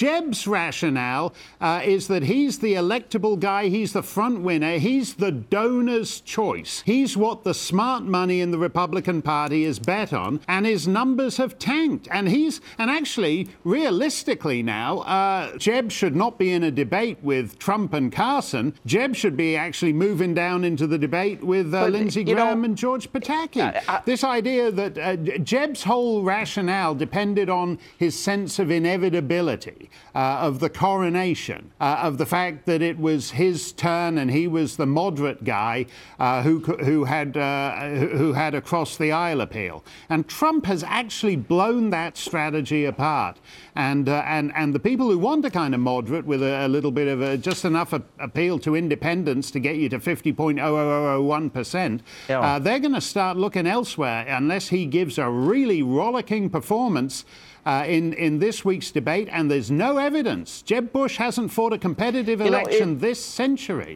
Jeb's rationale uh, is that he's the electable guy, he's the front winner, he's the donor's choice. He's what the smart money in the Republican Party is bet on, and his numbers have tanked. And he's, and actually, realistically now, uh, Jeb should not be in a debate with Trump and Carson. Jeb should be actually moving down into the debate with uh, But, Lindsey you know- Graham and George Pataki. This idea that uh, Jeb's whole rationale depended on his sense of inevitability, uh, of the coronation, uh, of the fact that it was his turn and he was the moderate guy uh, who who had uh, who had a cross the aisle appeal. And Trump has actually blown that strategy apart. And uh, and and the people who want a kind of moderate with a, a little bit of a, just enough a, appeal to independents to get you to 50.0001 percent, Yeah. uh, they're going to start looking elsewhere unless he gives a really rollicking performance. Uh, in, in this week's debate, and there's no evidence. Jeb Bush hasn't fought a competitive know, it- election this century.